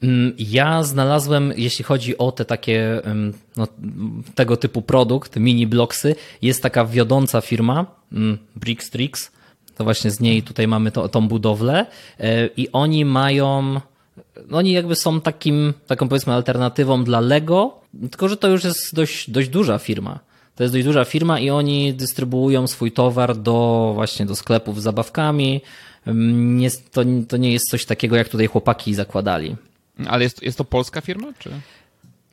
Mm, ja znalazłem, jeśli chodzi o te takie no, tego typu produkt, mini bloksy, jest taka wiodąca firma, mm, Brickstrix, to właśnie z niej tutaj mamy to, tą budowlę e, i oni mają, no oni jakby są takim, taką powiedzmy alternatywą dla Lego, tylko że to już jest dość, dość duża firma. To jest dość duża firma i oni dystrybuują swój towar do właśnie do sklepów z zabawkami. Nie, to, to nie jest coś takiego, jak tutaj chłopaki zakładali. Ale jest, jest to polska firma, czy?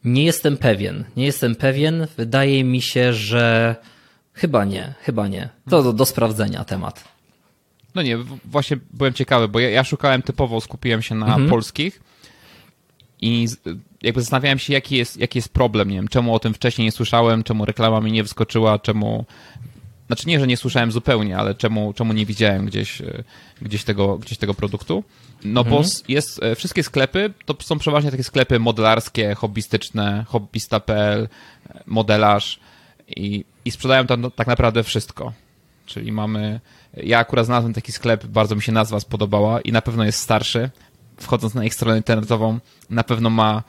Nie jestem pewien. Nie jestem pewien. Wydaje mi się, że chyba nie, chyba nie. To do, do sprawdzenia temat. No nie, właśnie byłem ciekawy, bo ja, ja szukałem typowo, skupiłem się na mhm. polskich i jakby zastanawiałem się, jaki jest, jaki jest problem, nie wiem, czemu o tym wcześniej nie słyszałem, czemu reklama mi nie wyskoczyła, czemu, znaczy nie, że nie słyszałem zupełnie, ale czemu, czemu nie widziałem gdzieś, e, gdzieś, tego, gdzieś tego produktu. No mhm. bo jest, e, wszystkie sklepy to są przeważnie takie sklepy modelarskie, hobbystyczne, hobbysta.pl, e, modelarz i, i sprzedają tam no, tak naprawdę wszystko. Czyli mamy, ja akurat znalazłem taki sklep, bardzo mi się nazwa spodobała i na pewno jest starszy. Wchodząc na ich stronę internetową, na pewno ma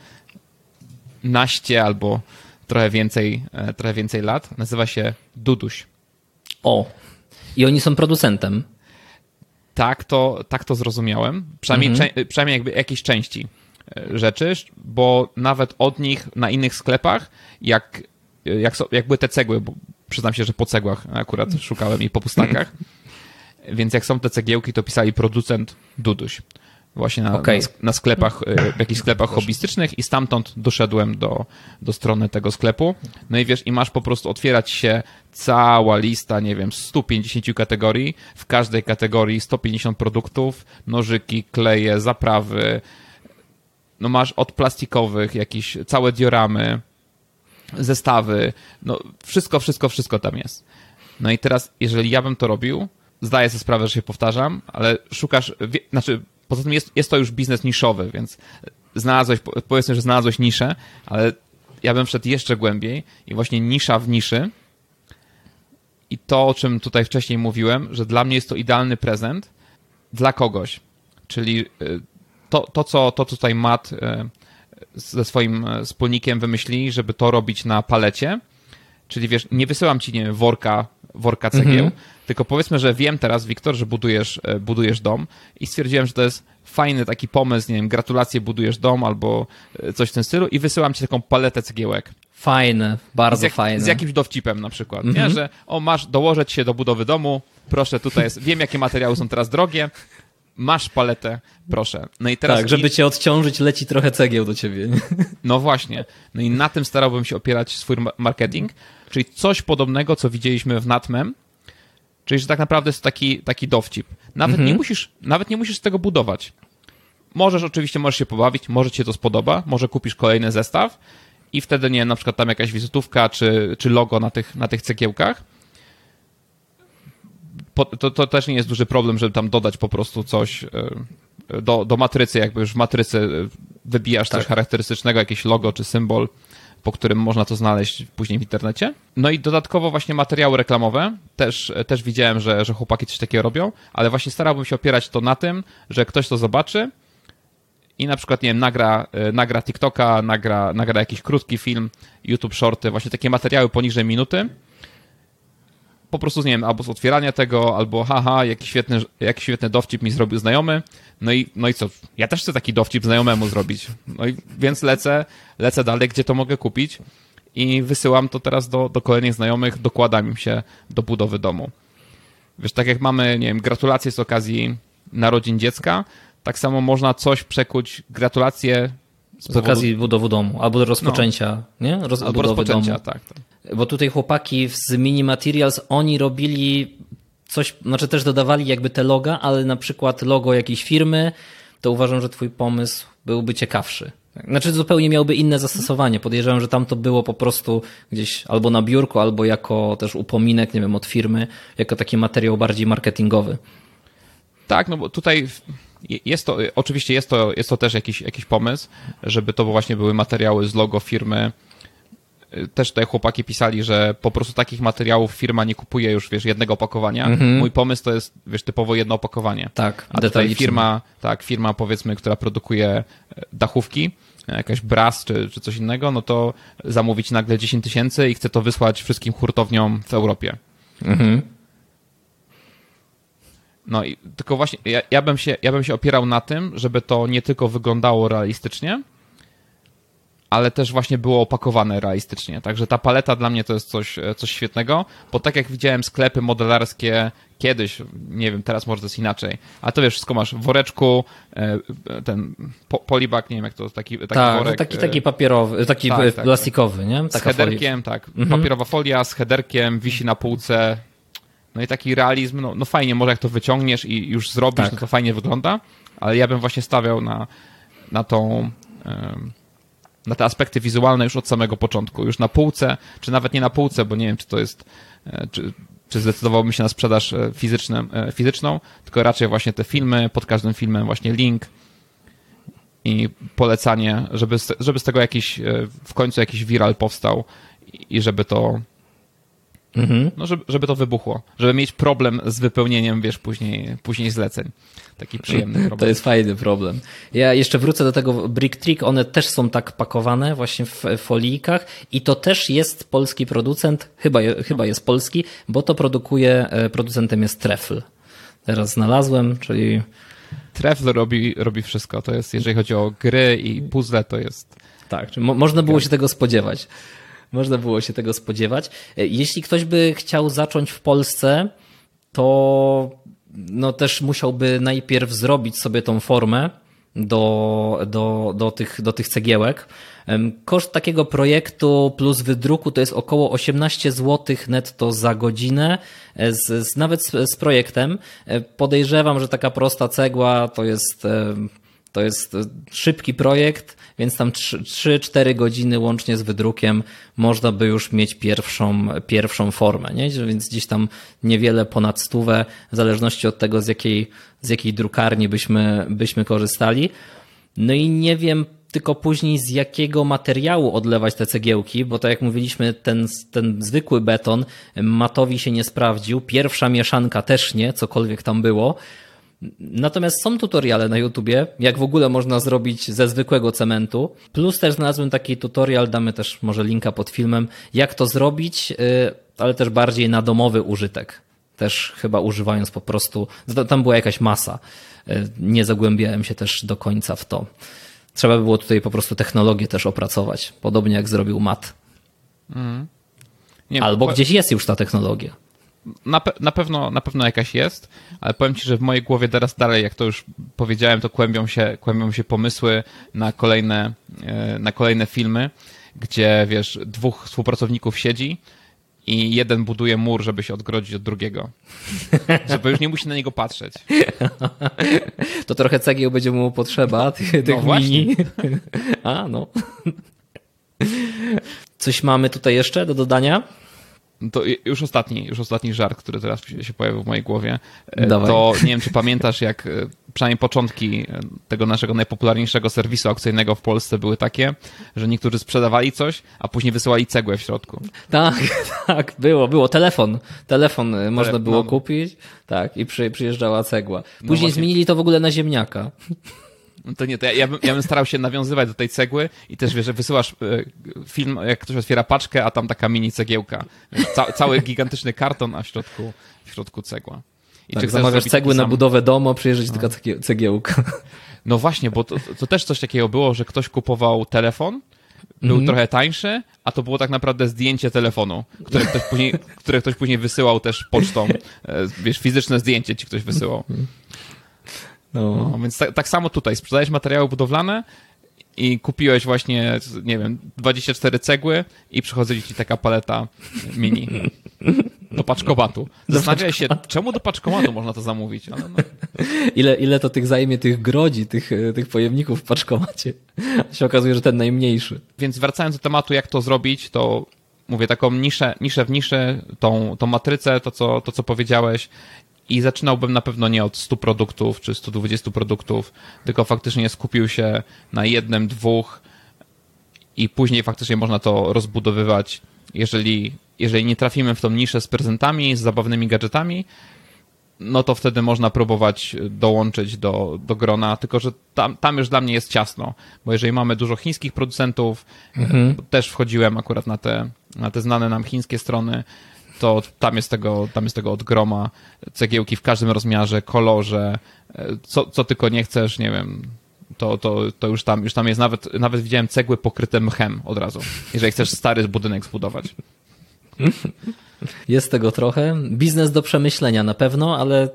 naście albo trochę więcej, trochę więcej lat. Nazywa się Duduś. O, i oni są producentem. Tak, to, tak to zrozumiałem. Przynajmniej, mhm. cze, przynajmniej jakby jakiejś części e, rzeczy, bo nawet od nich na innych sklepach, jak, jak, so, jak były te cegły, bo przyznam się, że po cegłach akurat szukałem i po pustakach, więc jak są te cegiełki, to pisali producent Duduś właśnie na, okay. na, na, sklepach, e, w jakichś sklepach hobbystycznych i stamtąd doszedłem do, do strony tego sklepu. No i wiesz, i masz po prostu otwierać się cała lista, nie wiem, 150 kategorii, w każdej kategorii 150 produktów, nożyki, kleje, zaprawy, no masz od plastikowych jakieś całe dioramy, zestawy, no wszystko, wszystko, wszystko tam jest. No i teraz, jeżeli ja bym to robił, zdaję sobie sprawę, że się powtarzam, ale szukasz, znaczy Poza tym jest, jest to już biznes niszowy, więc znalazłeś, powiedzmy, że znalazłeś niszę, ale ja bym wszedł jeszcze głębiej i właśnie nisza w niszy i to, o czym tutaj wcześniej mówiłem, że dla mnie jest to idealny prezent dla kogoś. Czyli y, to, to, co, to co tutaj Matt y, ze swoim y, wspólnikiem wymyślili, żeby to robić na palecie, czyli wiesz, nie wysyłam ci, nie wiem, worka, worka cegieł, mhm. Tylko powiedzmy, że wiem teraz, Wiktor, że budujesz, e, budujesz dom i stwierdziłem, że to jest fajny taki pomysł, nie wiem, gratulacje, budujesz dom albo e, coś w tym stylu i wysyłam ci taką paletę cegiełek. Fajne, bardzo z fajne. Z jakimś dowcipem na przykład, nie? Mhm. Że o, masz dołożyć się do budowy domu, proszę, tutaj jest, wiem jakie materiały są teraz drogie, masz paletę, proszę. No i teraz... Tak, żeby cię odciążyć, leci trochę cegieł do ciebie. No właśnie. No i na tym starałbym się opierać swój marketing, czyli coś podobnego, co widzieliśmy w Natmem, Czyli, że tak naprawdę jest taki, taki dowcip. Nawet, mhm. nie musisz, nawet nie musisz tego budować. Możesz oczywiście, możesz się pobawić, może ci się to spodoba, może kupisz kolejny zestaw i wtedy, nie na przykład tam jakaś wizytówka czy, czy logo na tych, na tych cegiełkach. to, to też nie jest duży problem, żeby tam dodać po prostu coś do, do matrycy, jakby już w matrycy wybijasz tak. coś charakterystycznego, jakieś logo czy symbol, po którym można to znaleźć później w internecie. No i dodatkowo właśnie materiały reklamowe. Też, też widziałem, że, że chłopaki coś takiego robią, ale właśnie starałbym się opierać to na tym, że ktoś to zobaczy i na przykład, nie wiem, nagra, e, nagra TikToka, nagra, nagra jakiś krótki film, YouTube Shorty, właśnie takie materiały poniżej minuty. Po prostu, nie wiem, albo z otwierania tego, albo haha, jaki świetny, jaki świetny dowcip mi zrobił znajomy. No i, no i co? Ja też chcę taki dowcip znajomemu zrobić. No i więc lecę, lecę dalej, gdzie to mogę kupić i wysyłam to teraz do, do kolejnych znajomych, dokładam im się do budowy domu. Wiesz, tak jak mamy, nie wiem, gratulacje z okazji narodzin dziecka, tak samo można coś przekuć, gratulacje z, z okazji budowy domu, albo rozpoczęcia, no. nie? Roz, albo rozpoczęcia, domu. tak, tak. Bo tutaj chłopaki z Mini Materials, oni robili coś, znaczy też dodawali jakby te loga, ale na przykład logo jakiejś firmy, to uważam, że twój pomysł byłby ciekawszy. Znaczy zupełnie miałby inne zastosowanie. Podejrzewam, że tam to było po prostu gdzieś albo na biurku, albo jako też upominek, nie wiem, od firmy, jako taki materiał bardziej marketingowy. Tak, no bo tutaj jest to, oczywiście jest to, jest to też jakiś, jakiś pomysł, żeby to właśnie były materiały z logo firmy. Też tutaj chłopaki pisali, że po prostu takich materiałów firma nie kupuje już, wiesz, jednego opakowania. Mhm. Mój pomysł to jest, wiesz, typowo jedno opakowanie. Tak, A tutaj firma, tak, firma powiedzmy, która produkuje e, dachówki, jakaś Bras czy, czy coś innego, no to zamówić nagle 10 tysięcy i chce to wysłać wszystkim hurtowniom w Europie. Mhm. No i tylko właśnie ja, ja, bym się, ja bym się opierał na tym, żeby to nie tylko wyglądało realistycznie, ale też właśnie było opakowane realistycznie. Także ta paleta dla mnie to jest coś, coś świetnego, bo tak jak widziałem sklepy modelarskie kiedyś, nie wiem, teraz może to jest inaczej, ale to wiesz, wszystko masz w woreczku, e, ten polibak, nie wiem jak to, taki, taki tak, worek. taki, taki e, papierowy, taki tak, tak, plastikowy, nie? Taka z headerkiem, folia. tak, mhm. papierowa folia z headerkiem, wisi na półce, no i taki realizm, no, no fajnie, może jak to wyciągniesz i już zrobisz, tak. no to fajnie wygląda, ale ja bym właśnie stawiał na, na tą, na te aspekty wizualne już od samego początku, już na półce, czy nawet nie na półce, bo nie wiem, czy to jest, e, czy, czy zdecydowałbym się na sprzedaż e, fizyczną, e, fizyczną, tylko raczej właśnie te filmy, pod każdym filmem właśnie link i polecanie, żeby, żeby z tego jakiś, w końcu jakiś viral powstał i żeby to Mhm. No, żeby, żeby to wybuchło. Żeby mieć problem z wypełnieniem, wiesz, później, później zleceń. Taki przyjemny problem. To jest fajny problem. Ja jeszcze wrócę do tego Brick Trick. One też są tak pakowane właśnie w folijkach i to też jest polski producent, chyba, chyba jest polski, bo to produkuje, e, producentem jest Treffle. Teraz znalazłem, czyli... Treffle robi, robi wszystko. To jest, jeżeli chodzi o gry i puzzle, to jest... Tak, mo można było się tego spodziewać. Można było się tego spodziewać. E, jeśli ktoś by chciał zacząć w Polsce, to no też musiałby najpierw zrobić sobie tą formę do, do, do, tych, do tych cegiełek. Koszt takiego projektu plus wydruku to jest około 18 zł netto za godzinę, e, z, z, nawet z, z projektem. E, podejrzewam, że taka prosta cegła to jest, to jest szybki projekt więc tam 3-4 godziny łącznie z wydrukiem można by już mieć pierwszą, pierwszą formę, nie? więc gdzieś tam niewiele ponad stówę, w zależności od tego z jakiej, z jakiej drukarni byśmy, byśmy korzystali. No i nie wiem tylko później z jakiego materiału odlewać te cegiełki, bo tak jak mówiliśmy, ten, ten zwykły beton matowi się nie sprawdził, pierwsza mieszanka też nie, cokolwiek tam było. Natomiast są tutoriale na YouTubie, jak w ogóle można zrobić ze zwykłego cementu. Plus też znalazłem taki tutorial, damy też może linka pod filmem, jak to zrobić, y, ale też bardziej na domowy użytek. Też chyba używając po prostu, tam była jakaś masa. Y, nie zagłębiałem się też do końca w to. Trzeba by było tutaj po prostu technologię też opracować, podobnie jak zrobił Matt. Mm. Nie, Albo bo... gdzieś jest już ta technologia. Na, pe na, pewno, na pewno jakaś jest, ale powiem Ci, że w mojej głowie teraz dalej, jak to już powiedziałem, to kłębią się, kłębią się pomysły na kolejne, e, na kolejne filmy, gdzie wiesz, dwóch współpracowników siedzi i jeden buduje mur, żeby się odgrodzić od drugiego. Żeby już nie musi na niego patrzeć. To trochę cegieł będzie mu potrzeba, tych, tych no właśnie. A, no. Coś mamy tutaj jeszcze do dodania? To już ostatni, już ostatni żart, który teraz się pojawił w mojej głowie. E, Dawaj. To nie wiem, czy pamiętasz, jak e, przynajmniej początki e, tego naszego najpopularniejszego serwisu aukcyjnego w Polsce były takie, że niektórzy sprzedawali coś, a później wysyłali cegłę w środku. Tak, tak, było, było. Telefon. Telefon można było no. kupić, tak, i przy, przyjeżdżała cegła. No później no zmienili to w ogóle na ziemniaka. No to nie, to ja, ja, bym, ja bym starał się nawiązywać do tej cegły i też wiesz, że wysyłasz e, film, jak ktoś otwiera paczkę, a tam taka mini cegiełka. Ca, cały gigantyczny karton, a w środku, w środku cegła. I tak, czy zamawiasz cegły na budowę domu, przyjeżdżać no. taka cegiełka. No właśnie, bo to, to też coś takiego było, że ktoś kupował telefon, był mm -hmm. trochę tańszy, a to było tak naprawdę zdjęcie telefonu, które ktoś później, które ktoś później wysyłał też pocztą. E, wiesz, fizyczne zdjęcie ci ktoś wysyłał. No. no więc tak, tak, samo tutaj, sprzedajesz materiały budowlane i kupiłeś właśnie, nie wiem, 24 cegły i przychodzi ci taka paleta mini do paczkomatu. Zastanawiaj się, czemu do paczkomatu można to zamówić. No. ile, ile to tych zajmie tych grodzi, tych, tych pojemników w paczkomacie. się okazuje, że ten najmniejszy. Więc wracając do tematu, jak to zrobić, to mówię, taką niszę, niszę w niszę, tą, tą matrycę, to co, to co powiedziałeś i zaczynałbym na pewno nie od 100 produktów czy 120 produktów, tylko faktycznie skupił się na jednym, dwóch i później faktycznie można to rozbudowywać. Jeżeli, jeżeli nie trafimy w tą niszę z prezentami, z zabawnymi gadżetami, no to wtedy można próbować dołączyć do, do grona, tylko że tam, tam już dla mnie jest ciasno, bo jeżeli mamy dużo chińskich producentów, mhm. też wchodziłem akurat na te, na te znane nam chińskie strony, to tam jest tego, tam jest tego od groma. Cegiełki w każdym rozmiarze, kolorze, co, co tylko nie chcesz, nie wiem, to, to, to już, tam, już tam jest nawet, nawet widziałem cegły pokryte mchem od razu, jeżeli chcesz stary budynek zbudować. Jest tego trochę. Biznes do przemyślenia na pewno, ale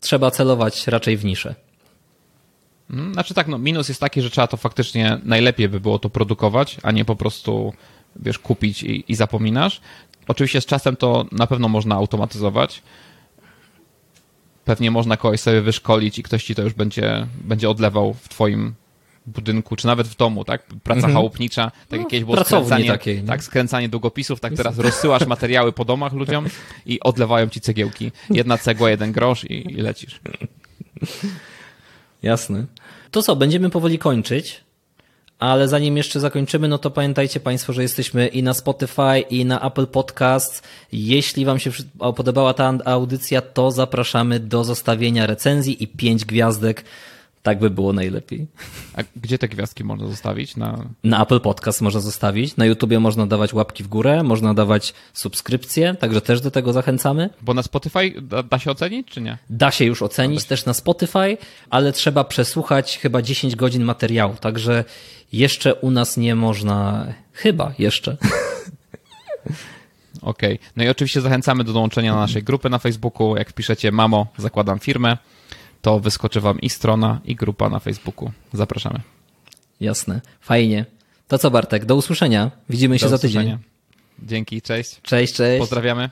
trzeba celować raczej w niszę. Mm, znaczy tak, no minus jest taki, że trzeba to faktycznie najlepiej by było to produkować, a nie po prostu wiesz, kupić i, i zapominasz. Oczywiście z czasem to na pewno można automatyzować. Pewnie można kogoś sobie wyszkolić i ktoś ci to już będzie, będzie odlewał w twoim budynku, czy nawet w domu, tak? Praca -hmm. chałupnicza, tak no, jakieś było skręcanie, takiej, tak, skręcanie długopisów, tak teraz rozsyłasz materiały po domach ludziom i odlewają ci cegiełki. Jedna cegła, jeden grosz i, i lecisz. Jasne. To co, będziemy powoli kończyć. Ale zanim jeszcze zakończymy, no to pamiętajcie Państwo, że jesteśmy i na Spotify, i na Apple Podcast. Jeśli Wam się podobała ta audycja, to zapraszamy do zostawienia recenzji i pięć gwiazdek tak by było najlepiej. A gdzie te gwiazdki można zostawić? Na, na Apple Podcast można zostawić, na YouTubie można dawać łapki w górę, można dawać subskrypcje, także też do tego zachęcamy. Bo na Spotify da, da się ocenić, czy nie? Da się już ocenić też na Spotify, ale trzeba przesłuchać chyba 10 godzin materiału, także jeszcze u nas nie można, chyba jeszcze. Okej. Okay. No i oczywiście zachęcamy do dołączenia na naszej grupy na Facebooku. Jak wpiszecie mamo, zakładam firmę to wyskoczy wam i strona, i grupa na Facebooku. Zapraszamy. Jasne. Fajnie. To co Bartek, do usłyszenia. Widzimy do się usłyszenia. za tydzień. Dzięki, cześć. Cześć, cześć. Pozdrawiamy.